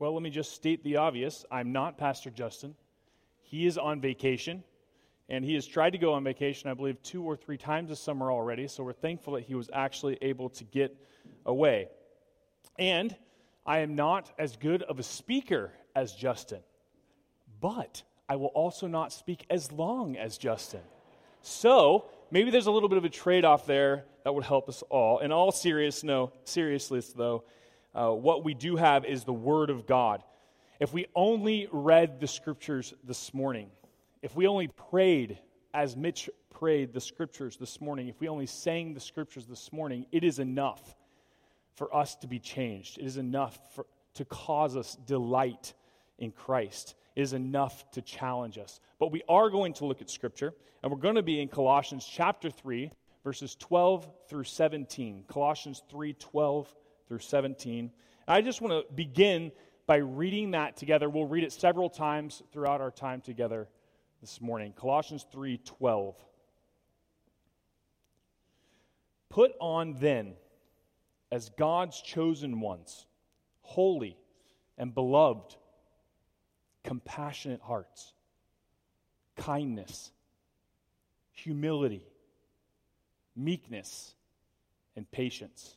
Well, let me just state the obvious. I'm not Pastor Justin. He is on vacation, and he has tried to go on vacation, I believe, two or three times this summer already. So we're thankful that he was actually able to get away. And I am not as good of a speaker as Justin, but I will also not speak as long as Justin. So maybe there's a little bit of a trade off there that would help us all. In all serious, no, seriousness, though, uh, what we do have is the Word of God. If we only read the Scriptures this morning, if we only prayed as Mitch prayed the Scriptures this morning, if we only sang the Scriptures this morning, it is enough for us to be changed. It is enough for, to cause us delight in Christ. It is enough to challenge us. But we are going to look at Scripture, and we're going to be in Colossians chapter 3, verses 12 through 17. Colossians 3 12 through 17. I just want to begin by reading that together. We'll read it several times throughout our time together this morning. Colossians 3 12. Put on then, as God's chosen ones, holy and beloved, compassionate hearts, kindness, humility, meekness, and patience,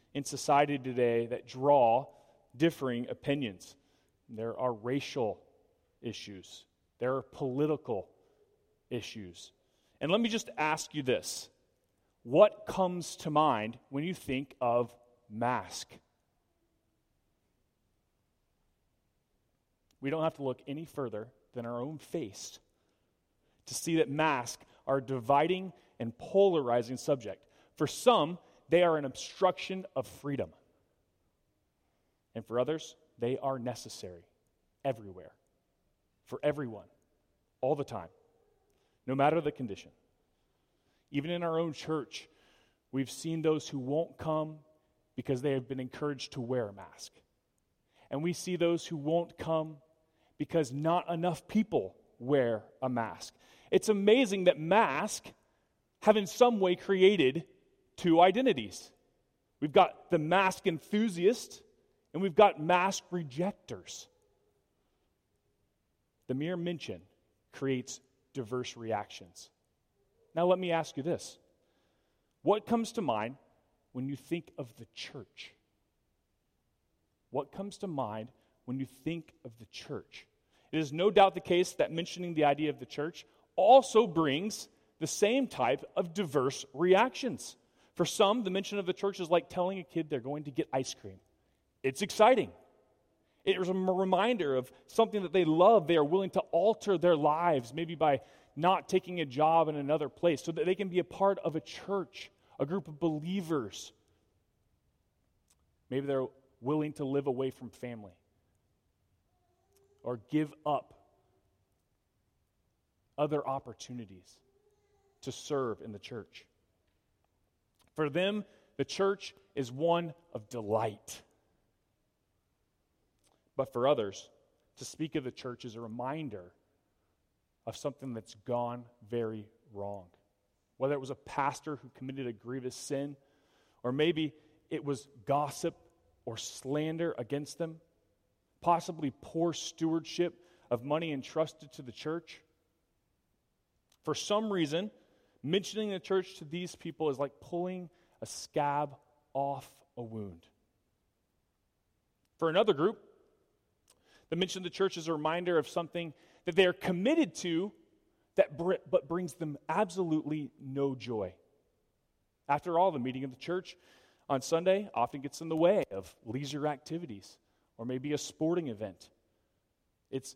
in society today that draw differing opinions. There are racial issues, there are political issues. And let me just ask you this what comes to mind when you think of mask? We don't have to look any further than our own face to see that masks are dividing and polarizing subject. For some, they are an obstruction of freedom. And for others, they are necessary everywhere, for everyone, all the time, no matter the condition. Even in our own church, we've seen those who won't come because they have been encouraged to wear a mask. And we see those who won't come because not enough people wear a mask. It's amazing that masks have in some way created two identities. We've got the mask enthusiast, and we've got mask rejectors. The mere mention creates diverse reactions. Now, let me ask you this What comes to mind when you think of the church? What comes to mind when you think of the church? It is no doubt the case that mentioning the idea of the church also brings the same type of diverse reactions. For some, the mention of the church is like telling a kid they're going to get ice cream. It's exciting. It is a reminder of something that they love. They are willing to alter their lives, maybe by not taking a job in another place, so that they can be a part of a church, a group of believers. Maybe they're willing to live away from family or give up other opportunities to serve in the church. For them, the church is one of delight. But for others, to speak of the church is a reminder of something that's gone very wrong. Whether it was a pastor who committed a grievous sin, or maybe it was gossip or slander against them, possibly poor stewardship of money entrusted to the church. For some reason, mentioning the church to these people is like pulling a scab off a wound. For another group, the mention of the church is a reminder of something that they are committed to that br- but brings them absolutely no joy. After all, the meeting of the church on Sunday often gets in the way of leisure activities or maybe a sporting event. It's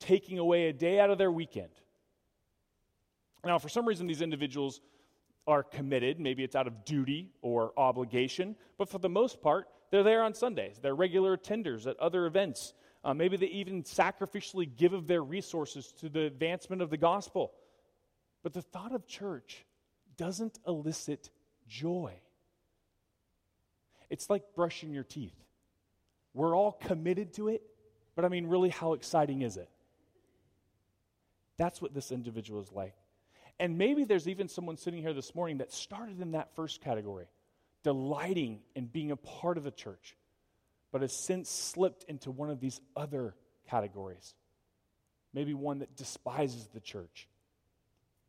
taking away a day out of their weekend. Now, for some reason, these individuals are committed. Maybe it's out of duty or obligation, but for the most part, they're there on Sundays. They're regular attenders at other events. Uh, maybe they even sacrificially give of their resources to the advancement of the gospel. But the thought of church doesn't elicit joy. It's like brushing your teeth. We're all committed to it, but I mean, really, how exciting is it? That's what this individual is like. And maybe there's even someone sitting here this morning that started in that first category, delighting in being a part of the church, but has since slipped into one of these other categories. Maybe one that despises the church.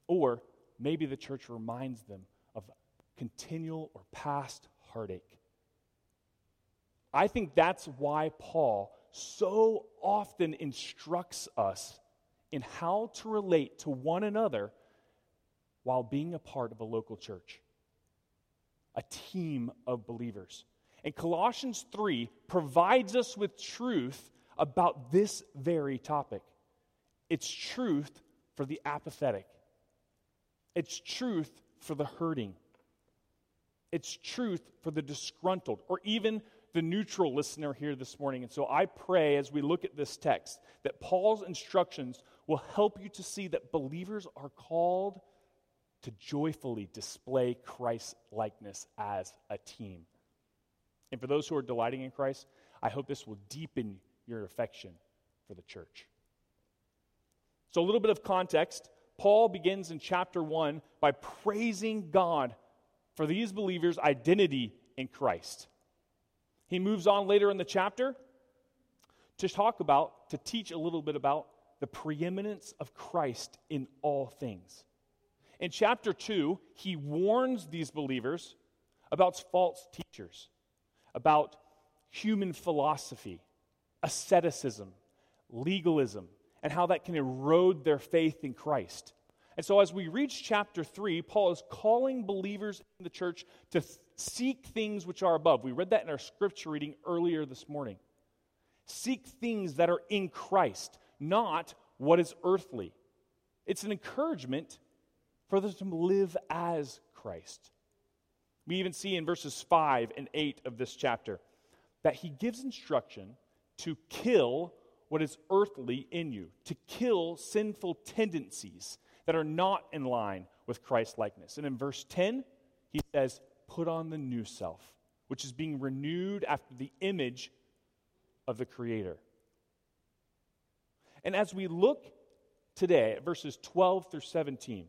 Or maybe the church reminds them of continual or past heartache. I think that's why Paul so often instructs us in how to relate to one another while being a part of a local church, a team of believers. And Colossians 3 provides us with truth about this very topic. It's truth for the apathetic, it's truth for the hurting, it's truth for the disgruntled, or even the neutral listener here this morning. And so I pray as we look at this text that Paul's instructions will help you to see that believers are called to joyfully display Christ's likeness as a team. And for those who are delighting in Christ, I hope this will deepen your affection for the church. So, a little bit of context. Paul begins in chapter 1 by praising God for these believers' identity in Christ. He moves on later in the chapter to talk about, to teach a little bit about the preeminence of Christ in all things. In chapter 2, he warns these believers about false teachers, about human philosophy, asceticism, legalism, and how that can erode their faith in Christ. And so, as we reach chapter 3, Paul is calling believers in the church to th- seek things which are above. We read that in our scripture reading earlier this morning. Seek things that are in Christ, not what is earthly. It's an encouragement for them to live as Christ. We even see in verses 5 and 8 of this chapter that he gives instruction to kill what is earthly in you, to kill sinful tendencies that are not in line with Christ likeness. And in verse 10, he says, Put on the new self, which is being renewed after the image of the Creator. And as we look today at verses 12 through 17,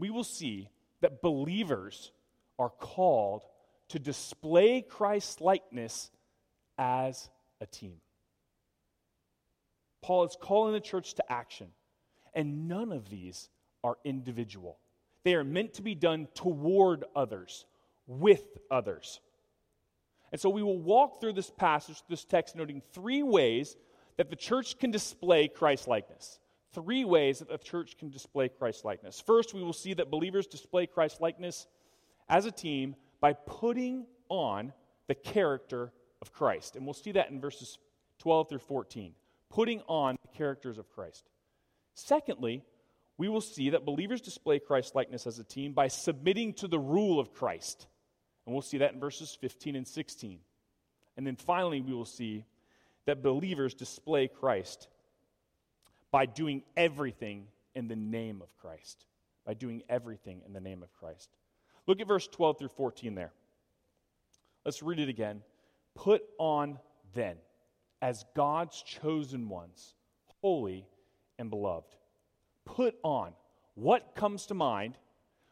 we will see that believers are called to display Christ's likeness as a team. Paul is calling the church to action. And none of these are individual. They are meant to be done toward others, with others. And so we will walk through this passage, this text, noting three ways that the church can display Christ likeness. Three ways that the church can display Christ likeness. First, we will see that believers display Christ likeness as a team by putting on the character of Christ. And we'll see that in verses 12 through 14. Putting on the characters of Christ. Secondly, we will see that believers display Christ likeness as a team by submitting to the rule of Christ. And we'll see that in verses 15 and 16. And then finally, we will see that believers display Christ by doing everything in the name of Christ. By doing everything in the name of Christ. Look at verse 12 through 14 there. Let's read it again. Put on then, as God's chosen ones, holy and beloved. Put on. What comes to mind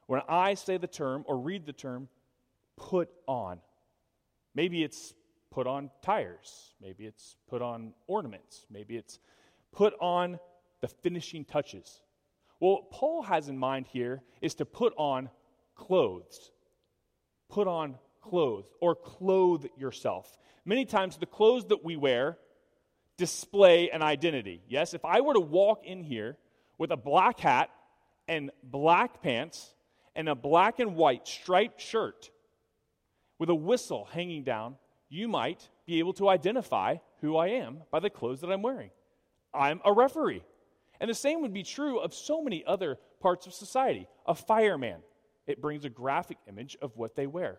when I say the term or read the term, put on? Maybe it's put on tires. Maybe it's put on ornaments. Maybe it's put on the finishing touches. Well, what Paul has in mind here is to put on clothes, put on clothes or clothe yourself. Many times, the clothes that we wear display an identity. Yes, if I were to walk in here with a black hat and black pants and a black and white striped shirt with a whistle hanging down, you might be able to identify who I am by the clothes that I'm wearing. I'm a referee. And the same would be true of so many other parts of society. A fireman, it brings a graphic image of what they wear.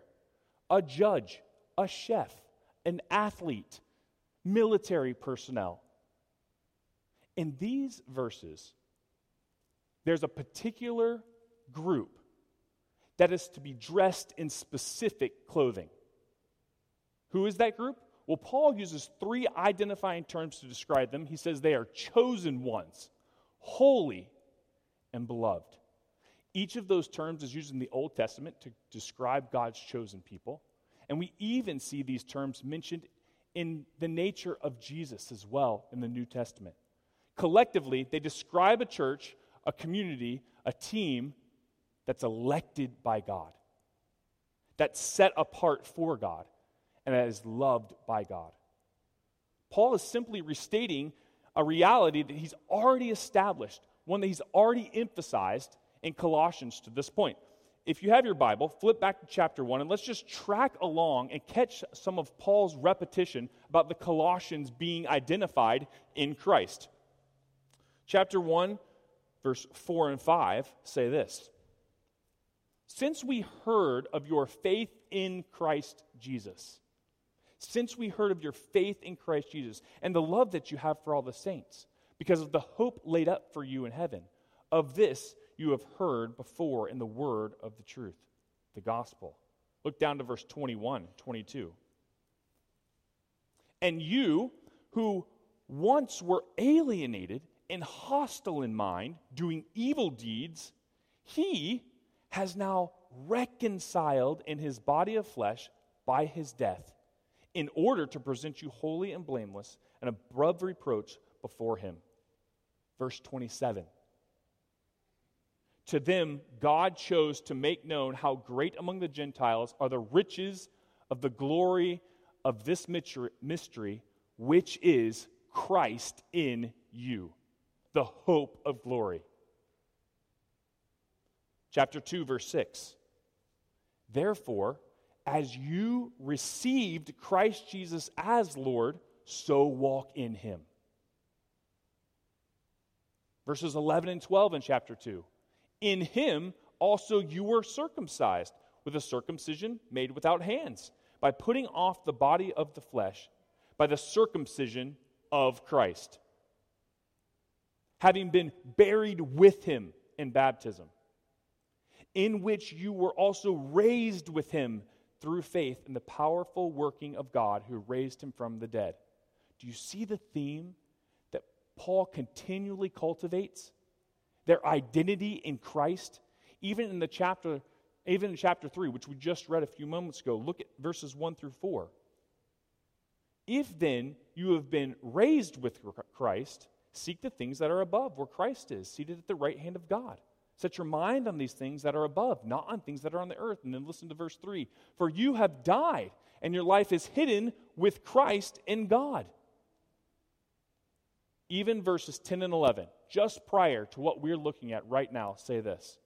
A judge, a chef, an athlete, military personnel. In these verses, there's a particular group that is to be dressed in specific clothing. Who is that group? Well, Paul uses three identifying terms to describe them. He says they are chosen ones, holy, and beloved. Each of those terms is used in the Old Testament to describe God's chosen people. And we even see these terms mentioned in the nature of Jesus as well in the New Testament. Collectively, they describe a church, a community, a team that's elected by God, that's set apart for God, and that is loved by God. Paul is simply restating a reality that he's already established, one that he's already emphasized in Colossians to this point. If you have your Bible, flip back to chapter 1 and let's just track along and catch some of Paul's repetition about the Colossians being identified in Christ. Chapter 1, verse 4 and 5 say this Since we heard of your faith in Christ Jesus, since we heard of your faith in Christ Jesus and the love that you have for all the saints, because of the hope laid up for you in heaven, of this you have heard before in the word of the truth, the gospel. Look down to verse 21, 22. And you who once were alienated and hostile in mind, doing evil deeds, he has now reconciled in his body of flesh by his death, in order to present you holy and blameless and above reproach before him. Verse 27. To them, God chose to make known how great among the Gentiles are the riches of the glory of this mystery, which is Christ in you, the hope of glory. Chapter 2, verse 6. Therefore, as you received Christ Jesus as Lord, so walk in him. Verses 11 and 12 in chapter 2. In him also you were circumcised with a circumcision made without hands, by putting off the body of the flesh by the circumcision of Christ, having been buried with him in baptism, in which you were also raised with him through faith in the powerful working of God who raised him from the dead. Do you see the theme that Paul continually cultivates? their identity in Christ, even in the chapter, even in chapter 3, which we just read a few moments ago, look at verses 1 through 4. If then you have been raised with Christ, seek the things that are above, where Christ is, seated at the right hand of God. Set your mind on these things that are above, not on things that are on the earth. And then listen to verse 3 For you have died, and your life is hidden with Christ in God. Even verses 10 and 11 just prior to what we're looking at right now, say this.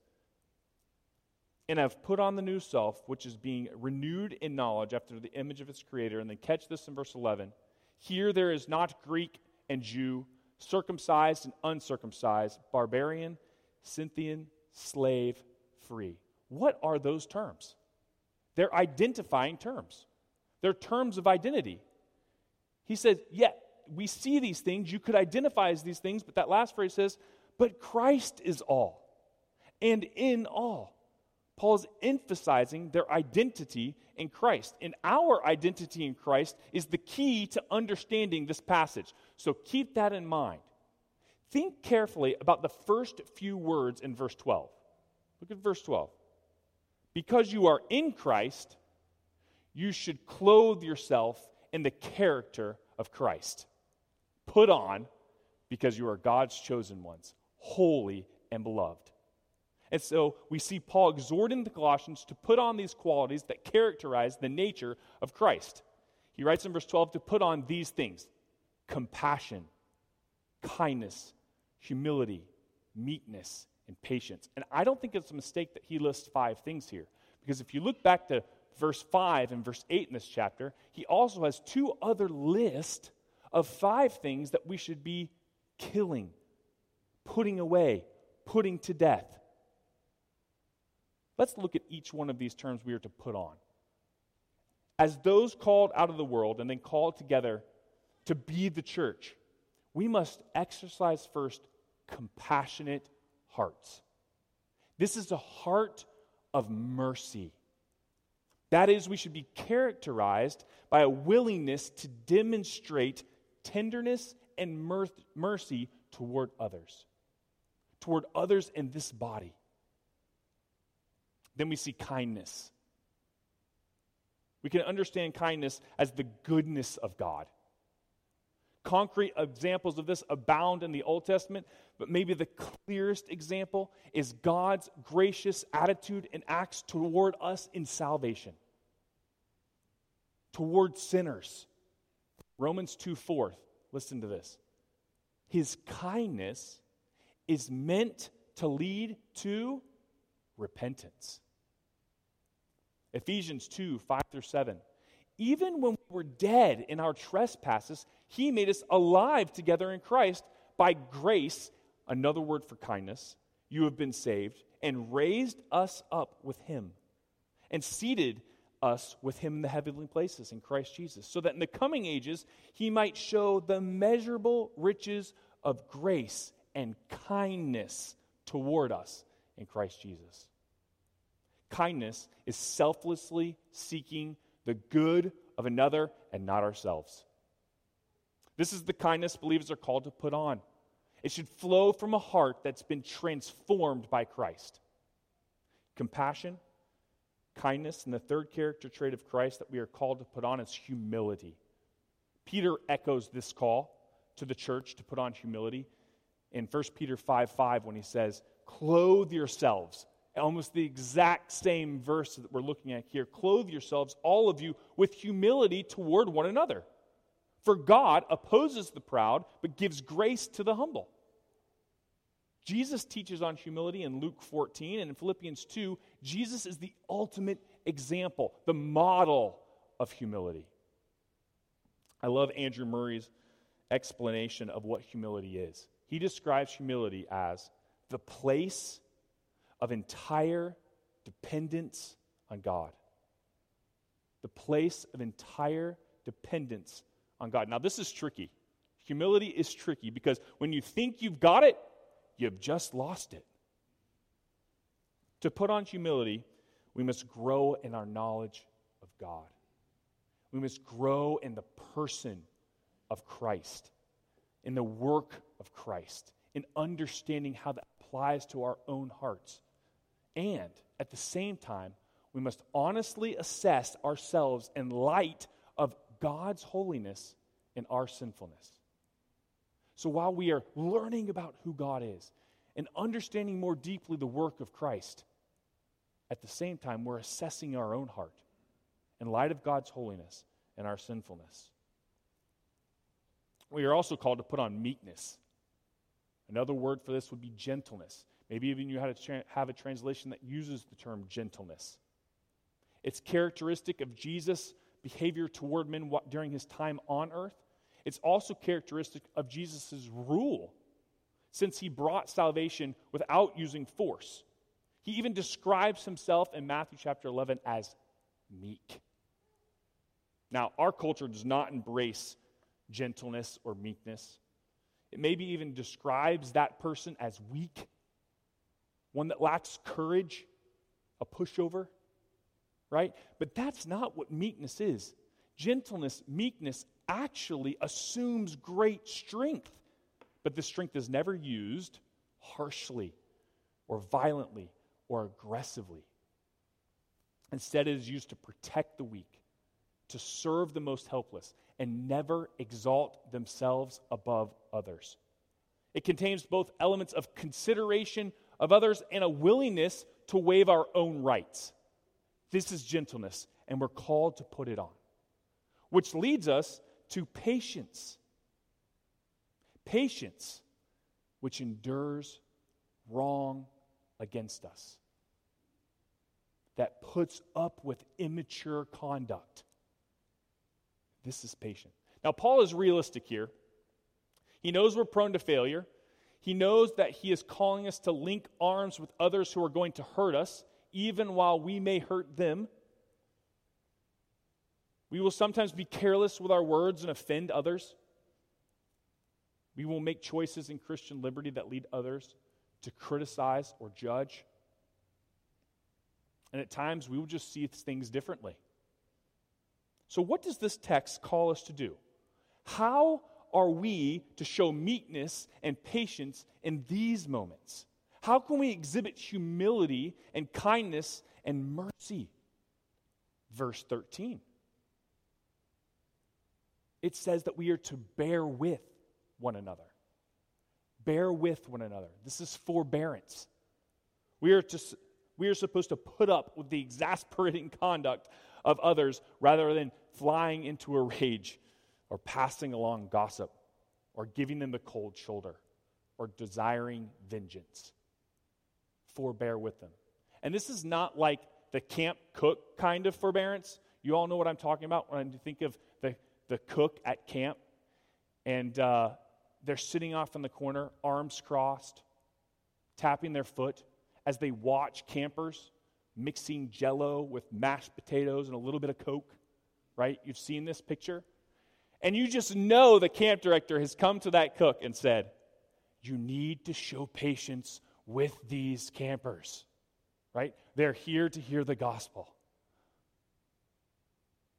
And have put on the new self, which is being renewed in knowledge after the image of its creator. And then catch this in verse 11. Here there is not Greek and Jew, circumcised and uncircumcised, barbarian, Scythian, slave, free. What are those terms? They're identifying terms. They're terms of identity. He says, yeah, we see these things, you could identify as these things, but that last phrase says, but Christ is all and in all. Paul's emphasizing their identity in Christ. And our identity in Christ is the key to understanding this passage. So keep that in mind. Think carefully about the first few words in verse 12. Look at verse 12. Because you are in Christ, you should clothe yourself in the character of Christ put on because you are God's chosen ones, holy and beloved. And so we see Paul exhorting the Colossians to put on these qualities that characterize the nature of Christ. He writes in verse 12 to put on these things compassion, kindness, humility, meekness, and patience. And I don't think it's a mistake that he lists five things here. Because if you look back to verse 5 and verse 8 in this chapter, he also has two other lists of five things that we should be killing, putting away, putting to death. Let's look at each one of these terms we are to put on. As those called out of the world and then called together to be the church, we must exercise first compassionate hearts. This is a heart of mercy. That is, we should be characterized by a willingness to demonstrate tenderness and mercy toward others, toward others in this body. Then we see kindness. We can understand kindness as the goodness of God. Concrete examples of this abound in the Old Testament, but maybe the clearest example is God's gracious attitude and acts toward us in salvation, toward sinners. Romans 2 4, listen to this. His kindness is meant to lead to repentance. Ephesians 2 5 through 7. Even when we were dead in our trespasses, he made us alive together in Christ. By grace, another word for kindness, you have been saved, and raised us up with him, and seated us with him in the heavenly places in Christ Jesus, so that in the coming ages he might show the measurable riches of grace and kindness toward us in Christ Jesus. Kindness is selflessly seeking the good of another and not ourselves. This is the kindness believers are called to put on. It should flow from a heart that's been transformed by Christ. Compassion, kindness, and the third character trait of Christ that we are called to put on is humility. Peter echoes this call to the church to put on humility in 1 Peter 5 5 when he says, Clothe yourselves almost the exact same verse that we're looking at here. Clothe yourselves, all of you, with humility toward one another. For God opposes the proud, but gives grace to the humble. Jesus teaches on humility in Luke 14, and in Philippians 2, Jesus is the ultimate example, the model of humility. I love Andrew Murray's explanation of what humility is. He describes humility as the place of entire dependence on God. The place of entire dependence on God. Now, this is tricky. Humility is tricky because when you think you've got it, you've just lost it. To put on humility, we must grow in our knowledge of God. We must grow in the person of Christ, in the work of Christ, in understanding how that applies to our own hearts. And at the same time, we must honestly assess ourselves in light of God's holiness and our sinfulness. So while we are learning about who God is and understanding more deeply the work of Christ, at the same time, we're assessing our own heart in light of God's holiness and our sinfulness. We are also called to put on meekness. Another word for this would be gentleness. Maybe even you have a translation that uses the term gentleness. It's characteristic of Jesus' behavior toward men during his time on earth. It's also characteristic of Jesus' rule, since he brought salvation without using force. He even describes himself in Matthew chapter 11 as meek. Now, our culture does not embrace gentleness or meekness. It maybe even describes that person as weak one that lacks courage, a pushover, right? But that's not what meekness is. Gentleness, meekness actually assumes great strength, but the strength is never used harshly or violently or aggressively. Instead, it is used to protect the weak, to serve the most helpless, and never exalt themselves above others. It contains both elements of consideration of others and a willingness to waive our own rights. This is gentleness, and we're called to put it on. Which leads us to patience. Patience, which endures wrong against us, that puts up with immature conduct. This is patient. Now, Paul is realistic here. He knows we're prone to failure. He knows that he is calling us to link arms with others who are going to hurt us, even while we may hurt them. We will sometimes be careless with our words and offend others. We will make choices in Christian liberty that lead others to criticize or judge. And at times, we will just see things differently. So, what does this text call us to do? How are we to show meekness and patience in these moments? How can we exhibit humility and kindness and mercy? Verse 13. It says that we are to bear with one another. Bear with one another. This is forbearance. We are, to, we are supposed to put up with the exasperating conduct of others rather than flying into a rage or passing along gossip or giving them the cold shoulder or desiring vengeance. Forbear with them. And this is not like the camp cook kind of forbearance. You all know what I'm talking about when you think of the, the cook at camp. And uh, they're sitting off in the corner, arms crossed, tapping their foot as they watch campers mixing jello with mashed potatoes and a little bit of Coke, right? You've seen this picture. And you just know the camp director has come to that cook and said, You need to show patience with these campers, right? They're here to hear the gospel.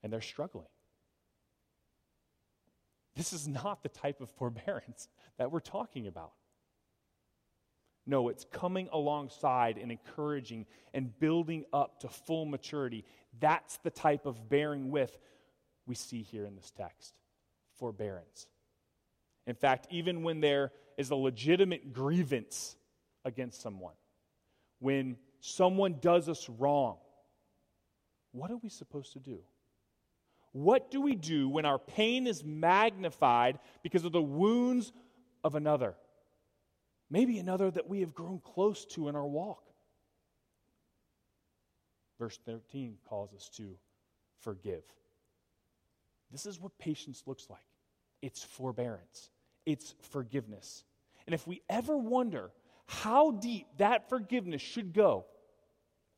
And they're struggling. This is not the type of forbearance that we're talking about. No, it's coming alongside and encouraging and building up to full maturity. That's the type of bearing with we see here in this text forbearance. In fact, even when there is a legitimate grievance against someone, when someone does us wrong, what are we supposed to do? What do we do when our pain is magnified because of the wounds of another? Maybe another that we have grown close to in our walk. Verse 13 calls us to forgive. This is what patience looks like it's forbearance, it's forgiveness. And if we ever wonder how deep that forgiveness should go,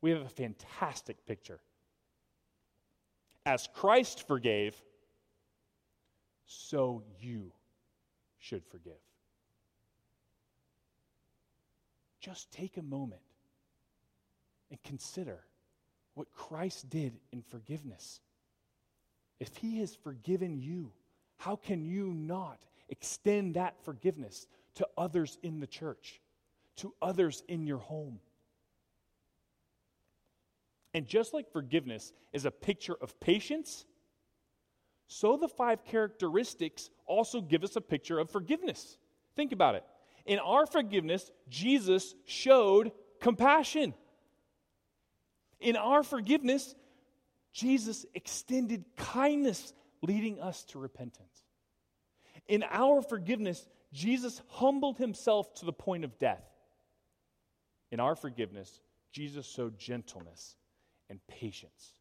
we have a fantastic picture as Christ forgave, so you should forgive. Just take a moment and consider what Christ did in forgiveness. If he has forgiven you, how can you not extend that forgiveness to others in the church, to others in your home? And just like forgiveness is a picture of patience, so the five characteristics also give us a picture of forgiveness. Think about it. In our forgiveness, Jesus showed compassion. In our forgiveness, Jesus extended kindness, leading us to repentance. In our forgiveness, Jesus humbled himself to the point of death. In our forgiveness, Jesus showed gentleness and patience.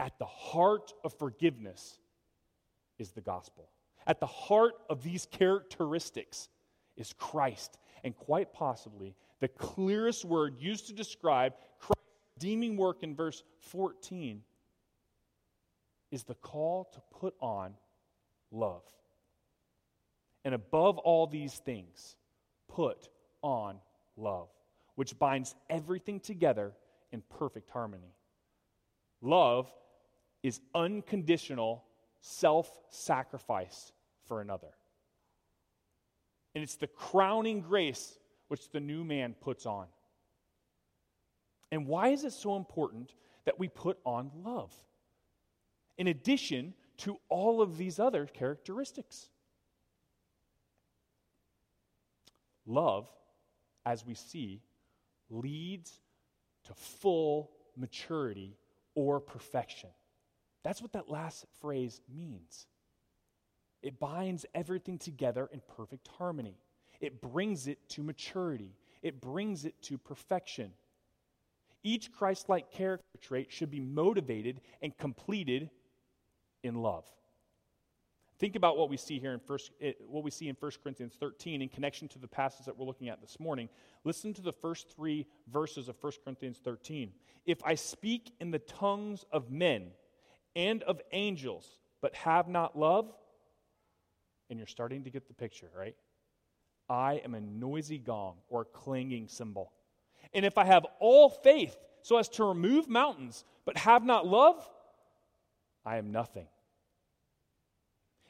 At the heart of forgiveness is the gospel. At the heart of these characteristics is Christ, and quite possibly the clearest word used to describe Christ's redeeming work in verse 14 is the call to put on love. And above all these things, put on love, which binds everything together in perfect harmony. Love is unconditional self sacrifice for another. And it's the crowning grace which the new man puts on. And why is it so important that we put on love? In addition to all of these other characteristics. Love, as we see, leads to full maturity or perfection. That's what that last phrase means. It binds everything together in perfect harmony. It brings it to maturity. It brings it to perfection. Each Christ like character trait should be motivated and completed in love. Think about what we see here in first, eh, what we see in 1 Corinthians 13 in connection to the passage that we're looking at this morning. Listen to the first three verses of 1 Corinthians 13. If I speak in the tongues of men and of angels, but have not love, and you're starting to get the picture, right? I am a noisy gong or a clanging cymbal. And if I have all faith so as to remove mountains, but have not love, I am nothing.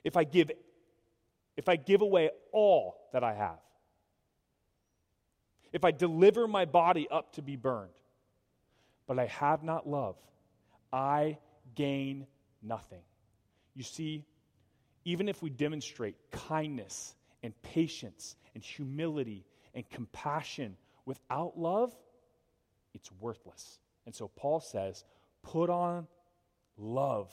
If I give if I give away all that I have, if I deliver my body up to be burned, but I have not love, I gain nothing. You see, even if we demonstrate kindness and patience and humility and compassion without love, it's worthless. And so Paul says, put on love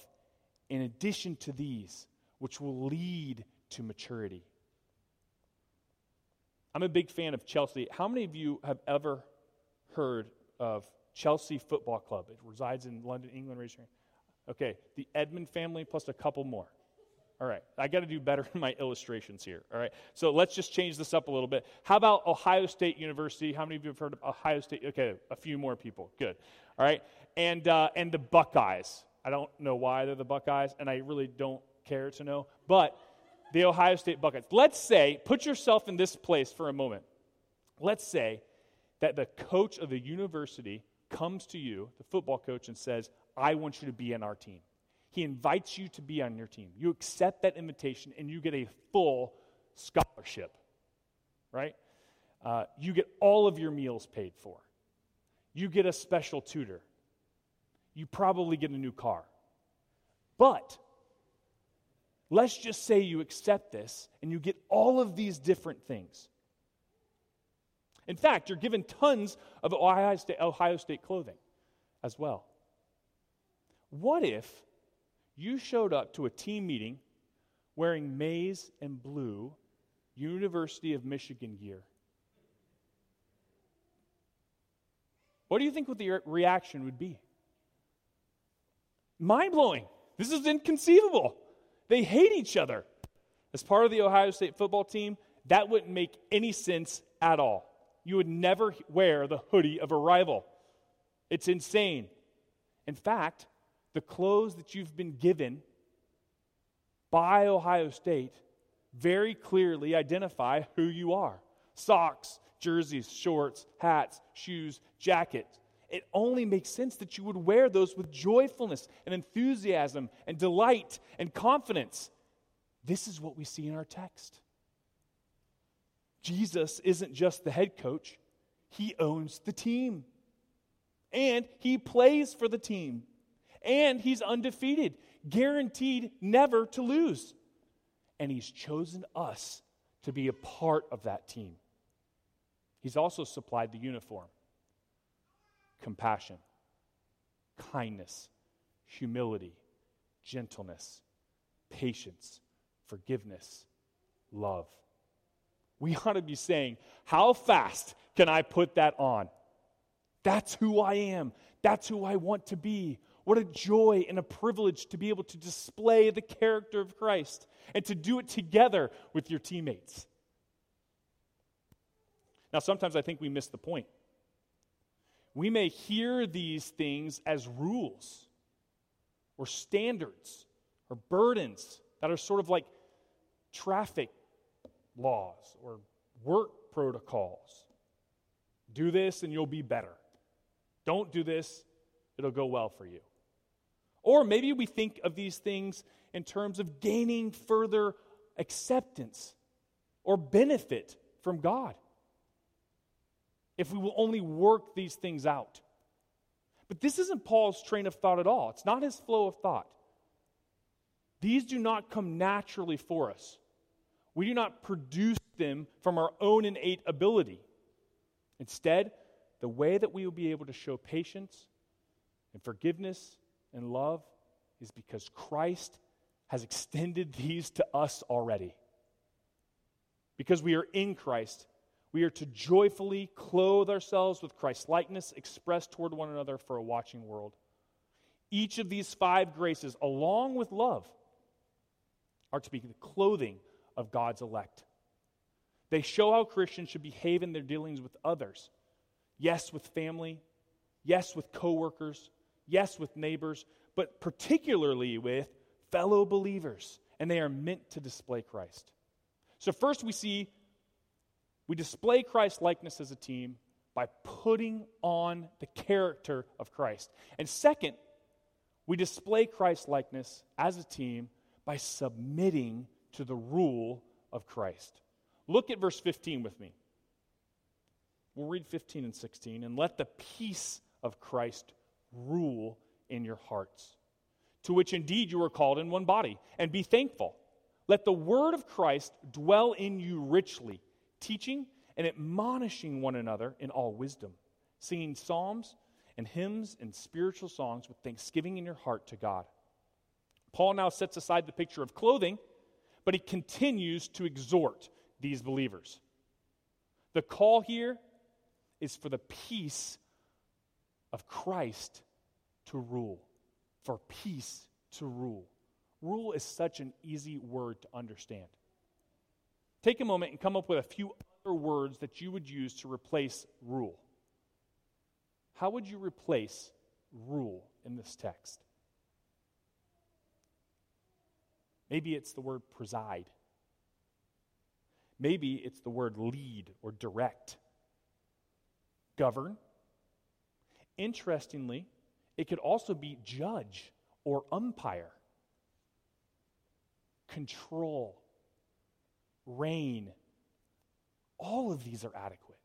in addition to these, which will lead to maturity. I'm a big fan of Chelsea. How many of you have ever heard of Chelsea Football Club? It resides in London, England. Raise your hand. Okay, the Edmund family plus a couple more. All right, I got to do better in my illustrations here. All right, so let's just change this up a little bit. How about Ohio State University? How many of you have heard of Ohio State? Okay, a few more people. Good. All right, and uh, and the Buckeyes. I don't know why they're the Buckeyes, and I really don't care to know, but the Ohio State Buckeyes. Let's say, put yourself in this place for a moment. Let's say that the coach of the university comes to you, the football coach, and says, "I want you to be on our team." He invites you to be on your team. You accept that invitation and you get a full scholarship, right? Uh, you get all of your meals paid for. You get a special tutor. You probably get a new car. But let's just say you accept this and you get all of these different things. In fact, you're given tons of Ohio State, Ohio State clothing as well. What if you showed up to a team meeting wearing maize and blue University of Michigan gear. What do you think the reaction would be? Mind blowing. This is inconceivable. They hate each other. As part of the Ohio State football team, that wouldn't make any sense at all. You would never wear the hoodie of a rival. It's insane. In fact, the clothes that you've been given by Ohio State very clearly identify who you are socks, jerseys, shorts, hats, shoes, jackets. It only makes sense that you would wear those with joyfulness and enthusiasm and delight and confidence. This is what we see in our text. Jesus isn't just the head coach, he owns the team. And he plays for the team and he's undefeated, guaranteed never to lose. And he's chosen us to be a part of that team. He's also supplied the uniform compassion, kindness, humility, gentleness, patience, forgiveness, love. We ought to be saying, How fast can I put that on? That's who I am. That's who I want to be. What a joy and a privilege to be able to display the character of Christ and to do it together with your teammates. Now, sometimes I think we miss the point. We may hear these things as rules or standards or burdens that are sort of like traffic laws or work protocols. Do this and you'll be better. Don't do this, it'll go well for you. Or maybe we think of these things in terms of gaining further acceptance or benefit from God. If we will only work these things out. But this isn't Paul's train of thought at all. It's not his flow of thought. These do not come naturally for us. We do not produce them from our own innate ability. Instead, the way that we will be able to show patience and forgiveness and love is because Christ has extended these to us already. Because we are in Christ, we are to joyfully clothe ourselves with Christ's likeness expressed toward one another for a watching world. Each of these five graces, along with love, are to be the clothing of God's elect. They show how Christians should behave in their dealings with others. Yes, with family. Yes, with coworkers. Yes, with neighbors. But particularly with fellow believers. And they are meant to display Christ. So, first we see we display Christ likeness as a team by putting on the character of Christ. And second, we display Christ likeness as a team by submitting to the rule of Christ. Look at verse 15 with me. We'll read 15 and 16. And let the peace of Christ rule in your hearts, to which indeed you are called in one body, and be thankful. Let the word of Christ dwell in you richly, teaching and admonishing one another in all wisdom, singing psalms and hymns and spiritual songs with thanksgiving in your heart to God. Paul now sets aside the picture of clothing, but he continues to exhort these believers. The call here is for the peace of Christ to rule, for peace to rule. Rule is such an easy word to understand. Take a moment and come up with a few other words that you would use to replace rule. How would you replace rule in this text? Maybe it's the word preside. Maybe it's the word lead or direct. Govern. Interestingly, it could also be judge or umpire. Control. Reign. All of these are adequate.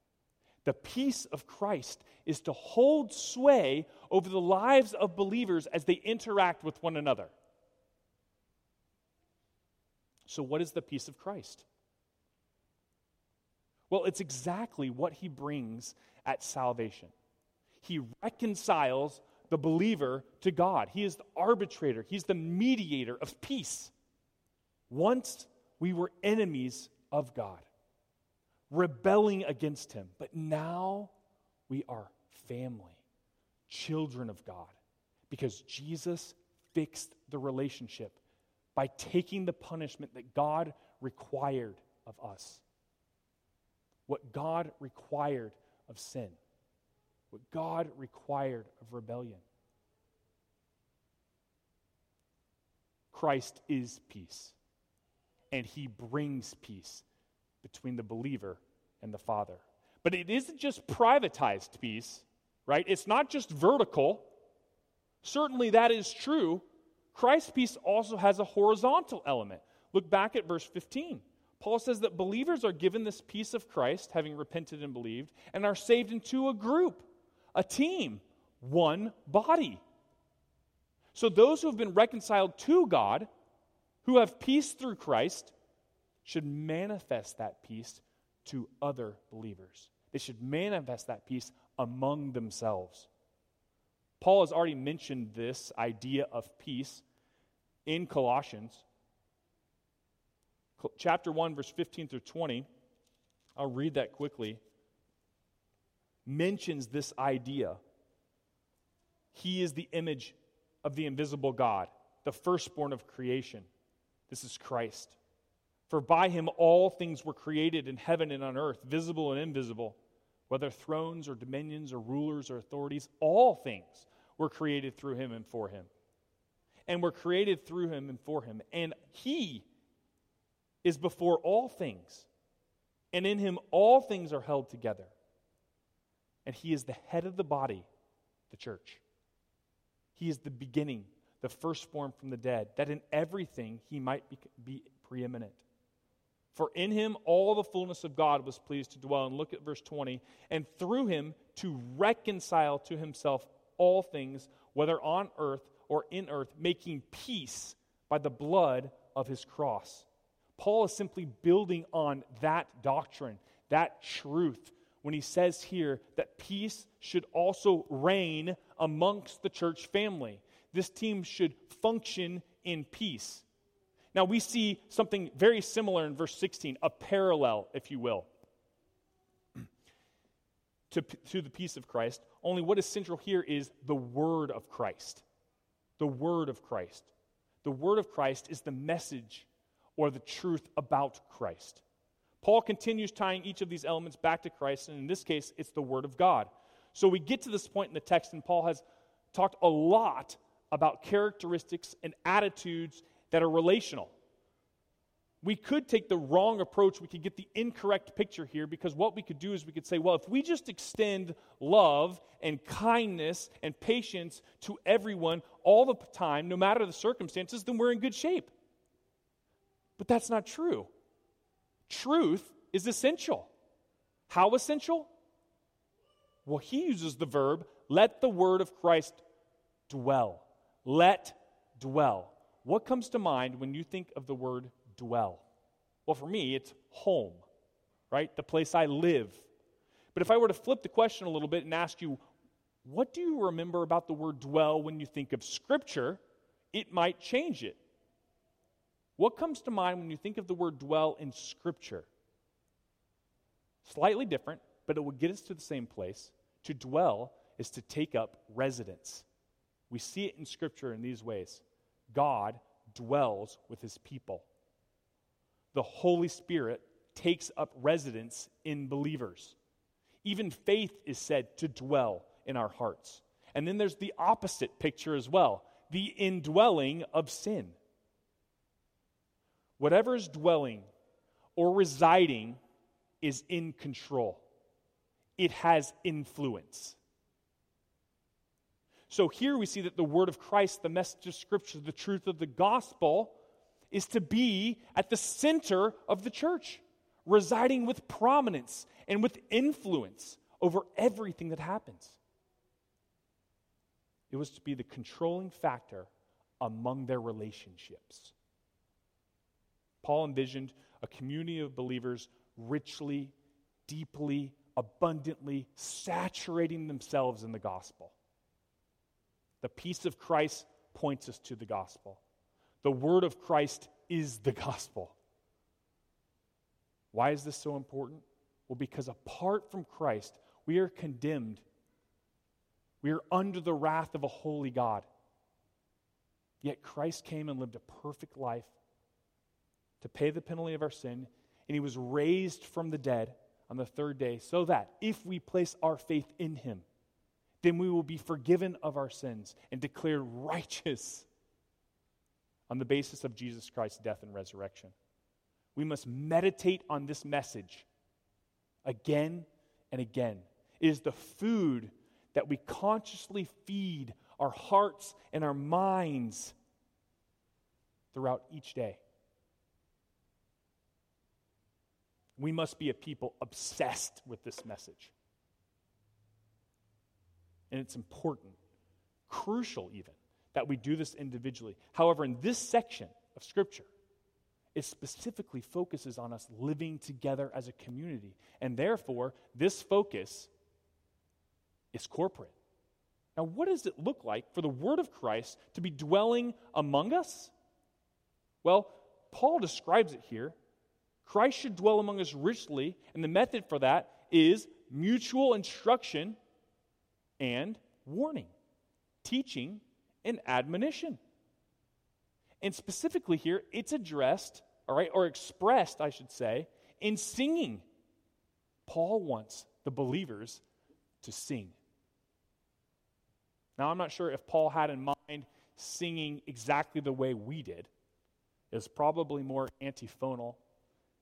The peace of Christ is to hold sway over the lives of believers as they interact with one another. So, what is the peace of Christ? Well, it's exactly what he brings at salvation. He reconciles the believer to God. He is the arbitrator, he's the mediator of peace. Once we were enemies of God, rebelling against him, but now we are family, children of God, because Jesus fixed the relationship by taking the punishment that God required of us. What God required of sin, what God required of rebellion. Christ is peace, and he brings peace between the believer and the Father. But it isn't just privatized peace, right? It's not just vertical. Certainly that is true, Christ's peace also has a horizontal element. Look back at verse 15. Paul says that believers are given this peace of Christ, having repented and believed, and are saved into a group, a team, one body. So those who have been reconciled to God, who have peace through Christ, should manifest that peace to other believers. They should manifest that peace among themselves. Paul has already mentioned this idea of peace in Colossians. Chapter 1, verse 15 through 20, I'll read that quickly, mentions this idea. He is the image of the invisible God, the firstborn of creation. This is Christ. For by him all things were created in heaven and on earth, visible and invisible, whether thrones or dominions or rulers or authorities, all things were created through him and for him and were created through him and for him. And he is before all things, and in him all things are held together. And he is the head of the body, the church. He is the beginning, the firstborn from the dead, that in everything he might be, be preeminent. For in him all the fullness of God was pleased to dwell. And look at verse 20. And through him to reconcile to himself all things, whether on earth or in earth, making peace by the blood of his cross. Paul is simply building on that doctrine, that truth, when he says here that peace should also reign amongst the church family. This team should function in peace. Now, we see something very similar in verse 16, a parallel, if you will, to, to the peace of Christ. Only what is central here is the word of Christ. The word of Christ. The word of Christ is the message or the truth about Christ. Paul continues tying each of these elements back to Christ, and in this case, it's the Word of God. So we get to this point in the text, and Paul has talked a lot about characteristics and attitudes that are relational. We could take the wrong approach. We could get the incorrect picture here because what we could do is we could say, well, if we just extend love and kindness and patience to everyone all the time, no matter the circumstances, then we're in good shape. But that's not true. Truth is essential. How essential? Well, he uses the verb, let the word of Christ dwell. Let dwell. What comes to mind when you think of the word dwell? Well, for me, it's home, right? The place I live. But if I were to flip the question a little bit and ask you, what do you remember about the word dwell when you think of Scripture? It might change it. What comes to mind when you think of the word dwell in Scripture? Slightly different, but it will get us to the same place. To dwell is to take up residence. We see it in Scripture in these ways God dwells with his people, the Holy Spirit takes up residence in believers. Even faith is said to dwell in our hearts. And then there's the opposite picture as well the indwelling of sin. Whatever is dwelling or residing is in control, it has influence. So here we see that the word of Christ, the message of Scripture, the truth of the gospel, is to be at the center of the church, residing with prominence and with influence over everything that happens. It was to be the controlling factor among their relationships. Paul envisioned a community of believers richly, deeply, abundantly saturating themselves in the gospel. The peace of Christ points us to the gospel. The word of Christ is the gospel. Why is this so important? Well, because apart from Christ, we are condemned. We are under the wrath of a holy God. Yet Christ came and lived a perfect life to pay the penalty of our sin, and he was raised from the dead on the third day, so that if we place our faith in him, then we will be forgiven of our sins and declared righteous on the basis of Jesus Christ's death and resurrection. We must meditate on this message again and again. It is the food that we consciously feed our hearts and our minds throughout each day. We must be a people obsessed with this message. And it's important, crucial even, that we do this individually. However, in this section of Scripture, it specifically focuses on us living together as a community. And therefore, this focus is corporate. Now, what does it look like for the Word of Christ to be dwelling among us? Well, Paul describes it here Christ should dwell among us richly, and the method for that is mutual instruction and warning, teaching and admonition. And specifically here, it's addressed, all right, or expressed, I should say, in singing. Paul wants the believers to sing. Now, I'm not sure if Paul had in mind singing exactly the way we did. It was probably more antiphonal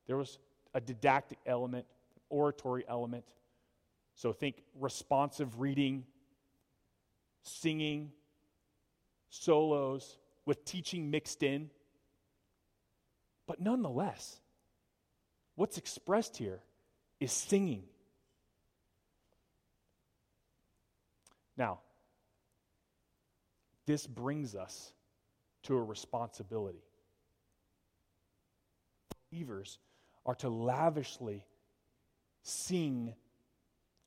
there was a didactic element, oratory element. So think responsive reading, singing, solos, with teaching mixed in. But nonetheless, what's expressed here is singing. Now, this brings us to a responsibility. Believers are to lavishly sing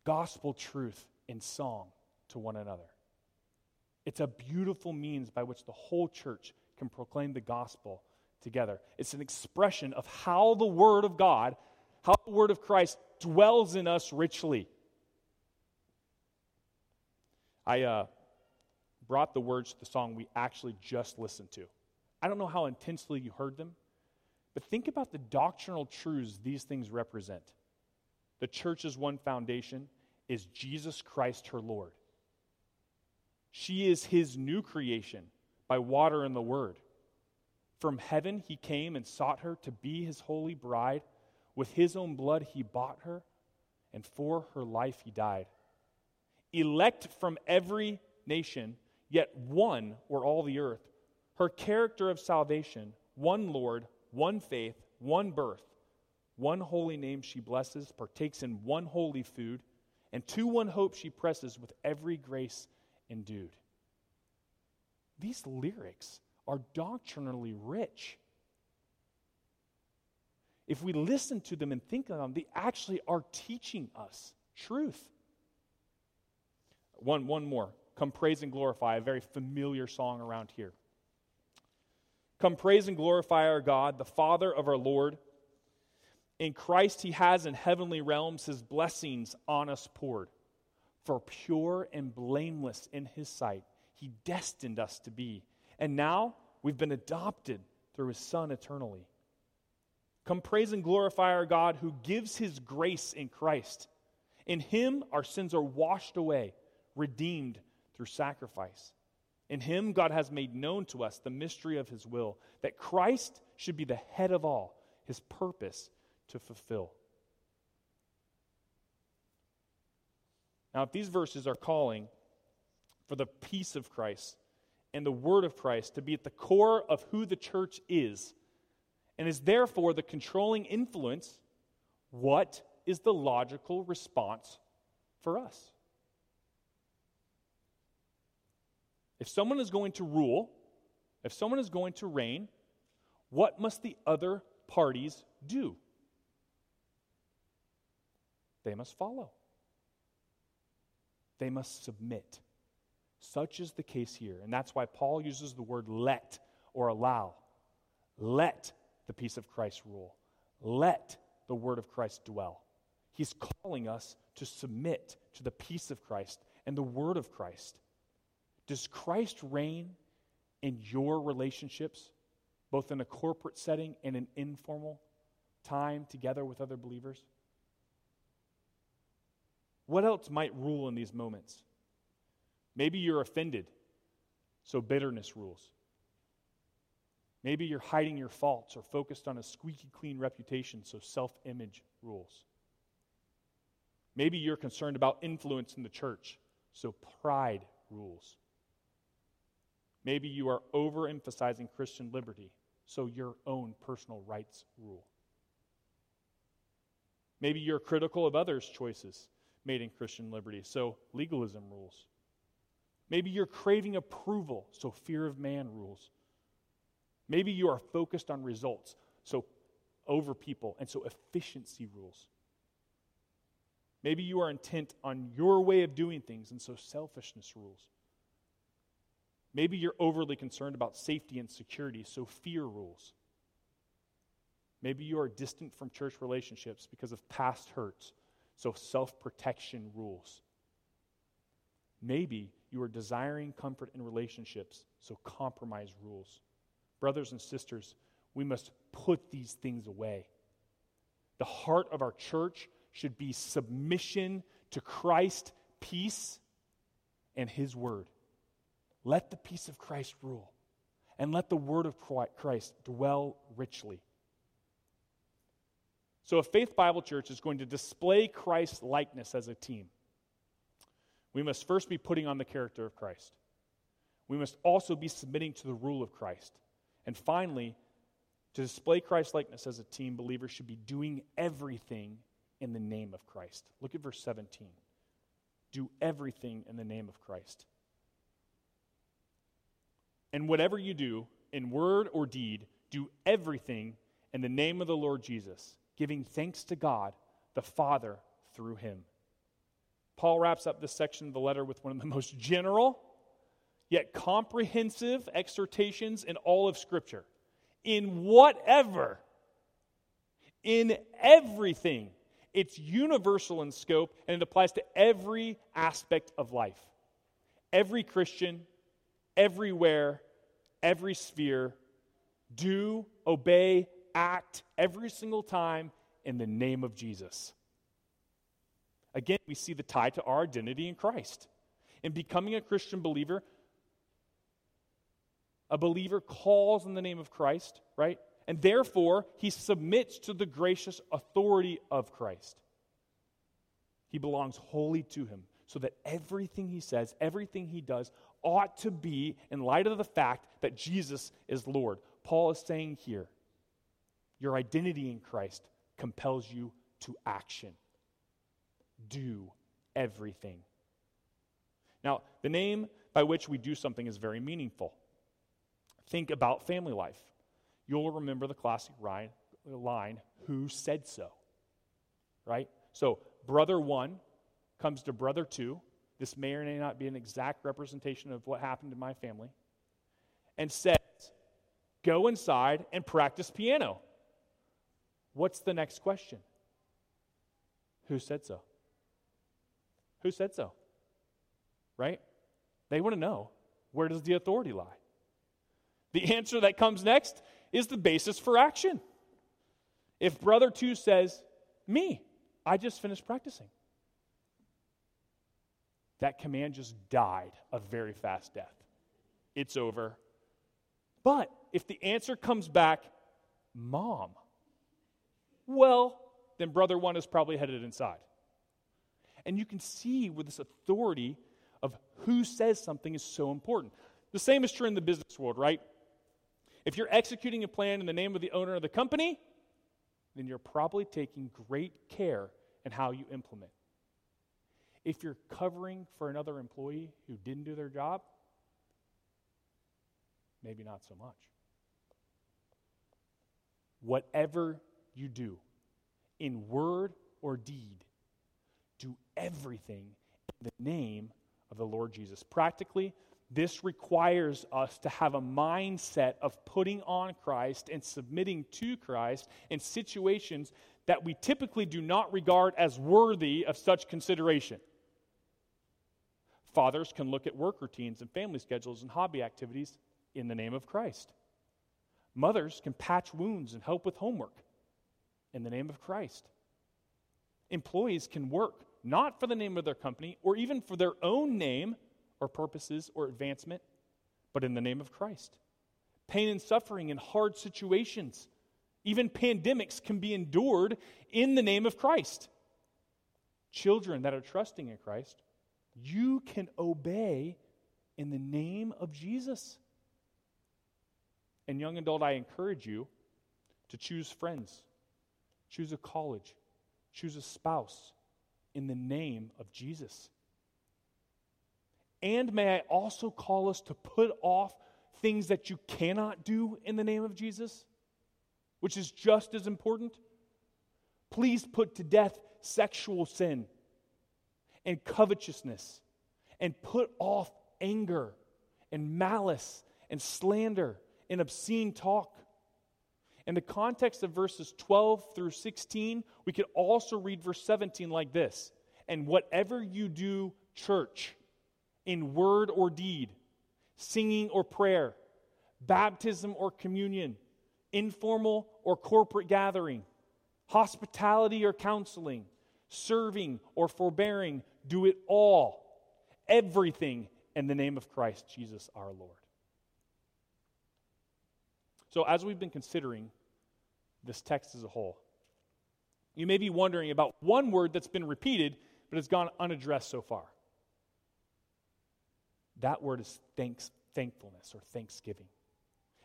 gospel truth in song to one another. It's a beautiful means by which the whole church can proclaim the gospel together. It's an expression of how the Word of God, how the Word of Christ dwells in us richly. I uh, brought the words to the song we actually just listened to. I don't know how intensely you heard them, but think about the doctrinal truths these things represent. The church is one foundation is Jesus Christ, her Lord. She is his new creation by water and the word. From heaven he came and sought her to be his holy bride. With his own blood he bought her, and for her life he died. Elect from every nation, yet one or all the earth. Her character of salvation, one Lord, one faith, one birth, one holy name she blesses, partakes in one holy food, and to one hope she presses with every grace endued. These lyrics are doctrinally rich. If we listen to them and think of them, they actually are teaching us truth. One, one more. Come praise and glorify, a very familiar song around here. Come praise and glorify our God, the Father of our Lord. In Christ, he has in heavenly realms his blessings on us poured. For pure and blameless in his sight, he destined us to be. And now we've been adopted through his Son eternally. Come praise and glorify our God who gives his grace in Christ. In him, our sins are washed away, redeemed through sacrifice. In him, God has made known to us the mystery of his will, that Christ should be the head of all, his purpose to fulfill. Now, if these verses are calling for the peace of Christ and the word of Christ to be at the core of who the church is, and is therefore the controlling influence, what is the logical response for us? If someone is going to rule, if someone is going to reign, what must the other parties do? They must follow. They must submit. Such is the case here. And that's why Paul uses the word let or allow. Let the peace of Christ rule. Let the word of Christ dwell. He's calling us to submit to the peace of Christ and the word of Christ. Does Christ reign in your relationships, both in a corporate setting and an informal time together with other believers? What else might rule in these moments? Maybe you're offended, so bitterness rules. Maybe you're hiding your faults or focused on a squeaky clean reputation, so self image rules. Maybe you're concerned about influence in the church, so pride rules. Maybe you are overemphasizing Christian liberty, so your own personal rights rule. Maybe you're critical of others' choices made in Christian liberty, so legalism rules. Maybe you're craving approval, so fear of man rules. Maybe you are focused on results, so over people, and so efficiency rules. Maybe you are intent on your way of doing things, and so selfishness rules. Maybe you're overly concerned about safety and security, so fear rules. Maybe you are distant from church relationships because of past hurts, so self protection rules. Maybe you are desiring comfort in relationships, so compromise rules. Brothers and sisters, we must put these things away. The heart of our church should be submission to Christ, peace, and His Word. Let the peace of Christ rule, and let the word of Christ dwell richly. So, if Faith Bible Church is going to display Christ's likeness as a team, we must first be putting on the character of Christ. We must also be submitting to the rule of Christ. And finally, to display Christ's likeness as a team, believers should be doing everything in the name of Christ. Look at verse 17. Do everything in the name of Christ. And whatever you do, in word or deed, do everything in the name of the Lord Jesus, giving thanks to God the Father through him. Paul wraps up this section of the letter with one of the most general yet comprehensive exhortations in all of Scripture. In whatever, in everything, it's universal in scope and it applies to every aspect of life. Every Christian, everywhere, every sphere, do, obey, act every single time in the name of Jesus. Again, we see the tie to our identity in Christ. In becoming a Christian believer, a believer calls in the name of Christ, right? And therefore, he submits to the gracious authority of Christ. He belongs wholly to him, so that everything he says, everything he does, ought to be in light of the fact that Jesus is Lord. Paul is saying here, your identity in Christ compels you to action. Do everything. Now, the name by which we do something is very meaningful think about family life. You'll remember the classic line, Who said so? Right? So, brother one comes to brother two. This may or may not be an exact representation of what happened in my family. And says, Go inside and practice piano. What's the next question? Who said so? Who said so? Right? They want to know where does the authority lie? The answer that comes next is the basis for action. If brother two says, Me, I just finished practicing, that command just died a very fast death. It's over. But if the answer comes back, Mom, well, then brother one is probably headed inside. And you can see where this authority of who says something is so important. The same is true in the business world, right? If you're executing a plan in the name of the owner of the company, then you're probably taking great care in how you implement. If you're covering for another employee who didn't do their job, maybe not so much. Whatever you do, in word or deed, do everything in the name of the Lord Jesus. Practically, this requires us to have a mindset of putting on Christ and submitting to Christ in situations that we typically do not regard as worthy of such consideration. Fathers can look at work routines and family schedules and hobby activities in the name of Christ. Mothers can patch wounds and help with homework in the name of Christ. Employees can work not for the name of their company or even for their own name or purposes or advancement, but in the name of Christ. Pain and suffering in hard situations, even pandemics, can be endured in the name of Christ. Children that are trusting in Christ, you can obey in the name of Jesus. And, young adult, I encourage you to choose friends, choose a college, choose a spouse in the name of Jesus. And may I also call us to put off things that you cannot do in the name of Jesus, which is just as important. Please put to death sexual sin and covetousness and put off anger and malice and slander and obscene talk. In the context of verses 12 through 16, we could also read verse 17 like this And whatever you do, church, in word or deed, singing or prayer, baptism or communion, informal or corporate gathering, hospitality or counseling, serving or forbearing, do it all, everything in the name of Christ Jesus our Lord. So, as we've been considering this text as a whole, you may be wondering about one word that's been repeated but has gone unaddressed so far. That word is thanks, thankfulness or thanksgiving.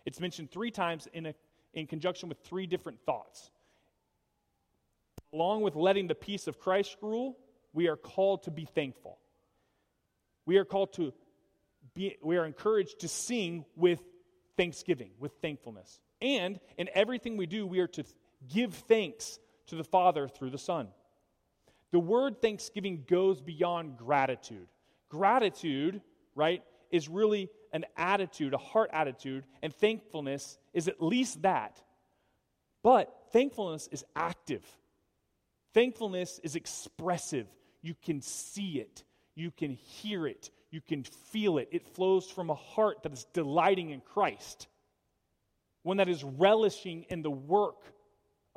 It's mentioned three times in, a, in conjunction with three different thoughts. Along with letting the peace of Christ rule, we are called to be thankful. We are called to be, we are encouraged to sing with thanksgiving, with thankfulness. And in everything we do, we are to give thanks to the Father through the Son. The word thanksgiving goes beyond gratitude. Gratitude, right, is really an attitude, a heart attitude, and thankfulness is at least that. But thankfulness is active. Thankfulness is expressive. You can see it, you can hear it, you can feel it. It flows from a heart that is delighting in Christ, one that is relishing in the work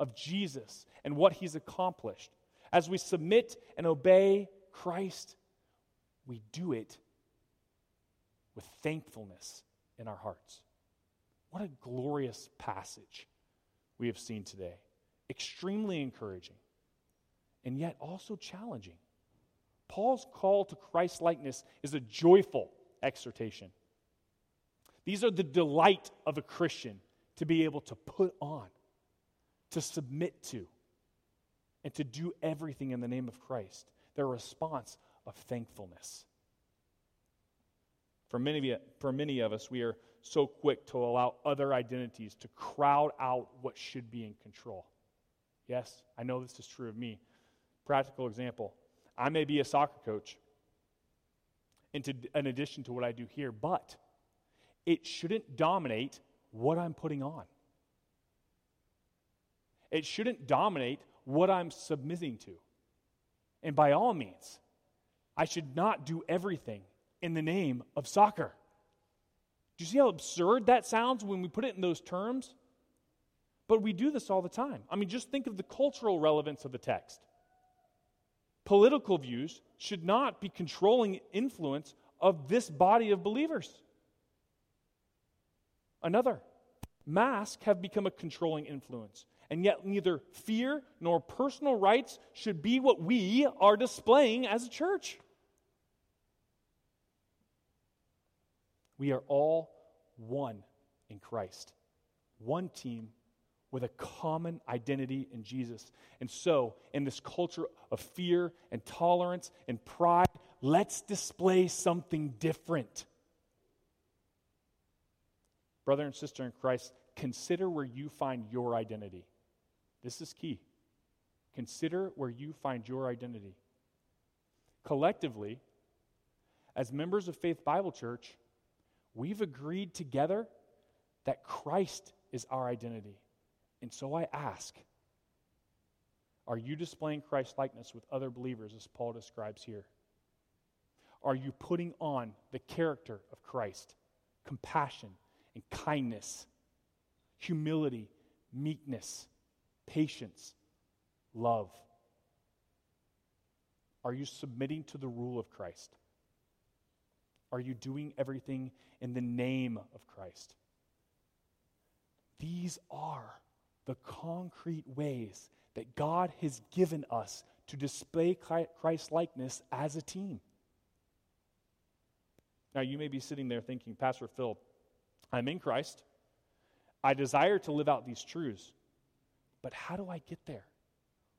of Jesus and what he's accomplished. As we submit and obey Christ, we do it with thankfulness in our hearts. What a glorious passage we have seen today. Extremely encouraging, and yet also challenging. Paul's call to Christ likeness is a joyful exhortation. These are the delight of a Christian to be able to put on, to submit to, and to do everything in the name of Christ. Their response of thankfulness. For many, of you, for many of us, we are so quick to allow other identities to crowd out what should be in control. Yes, I know this is true of me. Practical example I may be a soccer coach into, in addition to what I do here, but it shouldn't dominate what I'm putting on. It shouldn't dominate what I'm submitting to. And by all means, I should not do everything in the name of soccer. Do you see how absurd that sounds when we put it in those terms? But we do this all the time. I mean, just think of the cultural relevance of the text. Political views should not be controlling influence of this body of believers. Another, masks have become a controlling influence. And yet, neither fear nor personal rights should be what we are displaying as a church. We are all one in Christ, one team with a common identity in Jesus. And so, in this culture of fear and tolerance and pride, let's display something different. Brother and sister in Christ, consider where you find your identity. This is key. Consider where you find your identity. Collectively, as members of Faith Bible Church, we've agreed together that Christ is our identity. And so I ask Are you displaying Christ likeness with other believers as Paul describes here? Are you putting on the character of Christ? Compassion and kindness, humility, meekness, patience, love. Are you submitting to the rule of Christ? Are you doing everything in the name of Christ? These are the concrete ways that God has given us to display Christ likeness as a team. Now, you may be sitting there thinking, Pastor Phil, I'm in Christ. I desire to live out these truths, but how do I get there?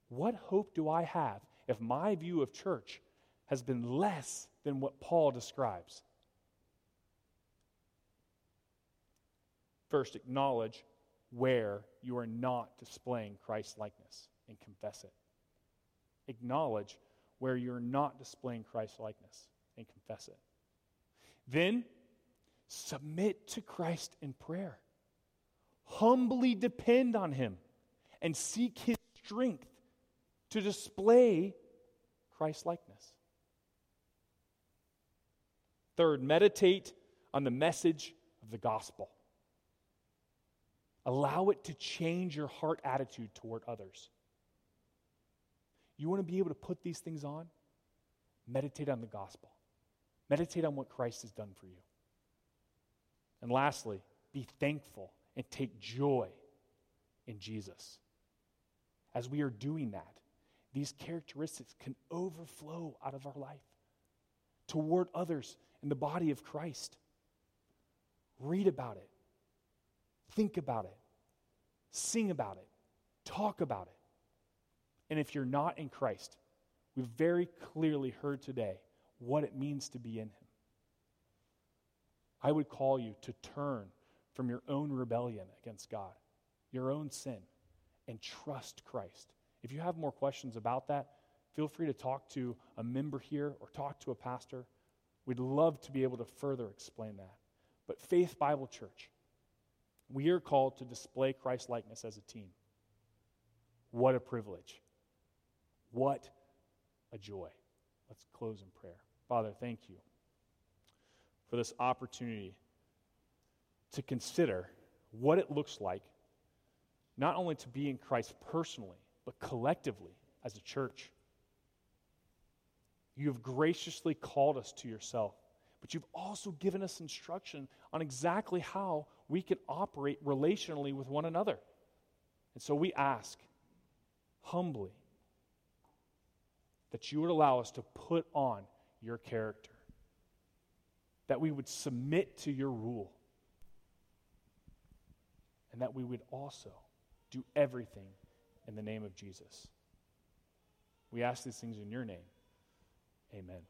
What hope do I have if my view of church has been less than what Paul describes? First, acknowledge where you are not displaying Christ likeness and confess it. Acknowledge where you're not displaying Christ likeness and confess it. Then submit to Christ in prayer. Humbly depend on Him and seek His strength to display Christ likeness. Third, meditate on the message of the gospel. Allow it to change your heart attitude toward others. You want to be able to put these things on? Meditate on the gospel. Meditate on what Christ has done for you. And lastly, be thankful and take joy in Jesus. As we are doing that, these characteristics can overflow out of our life toward others in the body of Christ. Read about it, Think about it, sing about it, talk about it. And if you're not in Christ, we've very clearly heard today what it means to be in Him. I would call you to turn from your own rebellion against God, your own sin, and trust Christ. If you have more questions about that, feel free to talk to a member here or talk to a pastor. We'd love to be able to further explain that. But Faith Bible Church, we are called to display Christ likeness as a team. What a privilege. What a joy. Let's close in prayer. Father, thank you for this opportunity to consider what it looks like not only to be in Christ personally, but collectively as a church. You have graciously called us to yourself, but you've also given us instruction on exactly how we can operate relationally with one another. And so we ask humbly that you would allow us to put on your character, that we would submit to your rule, and that we would also do everything in the name of Jesus. We ask these things in your name. Amen.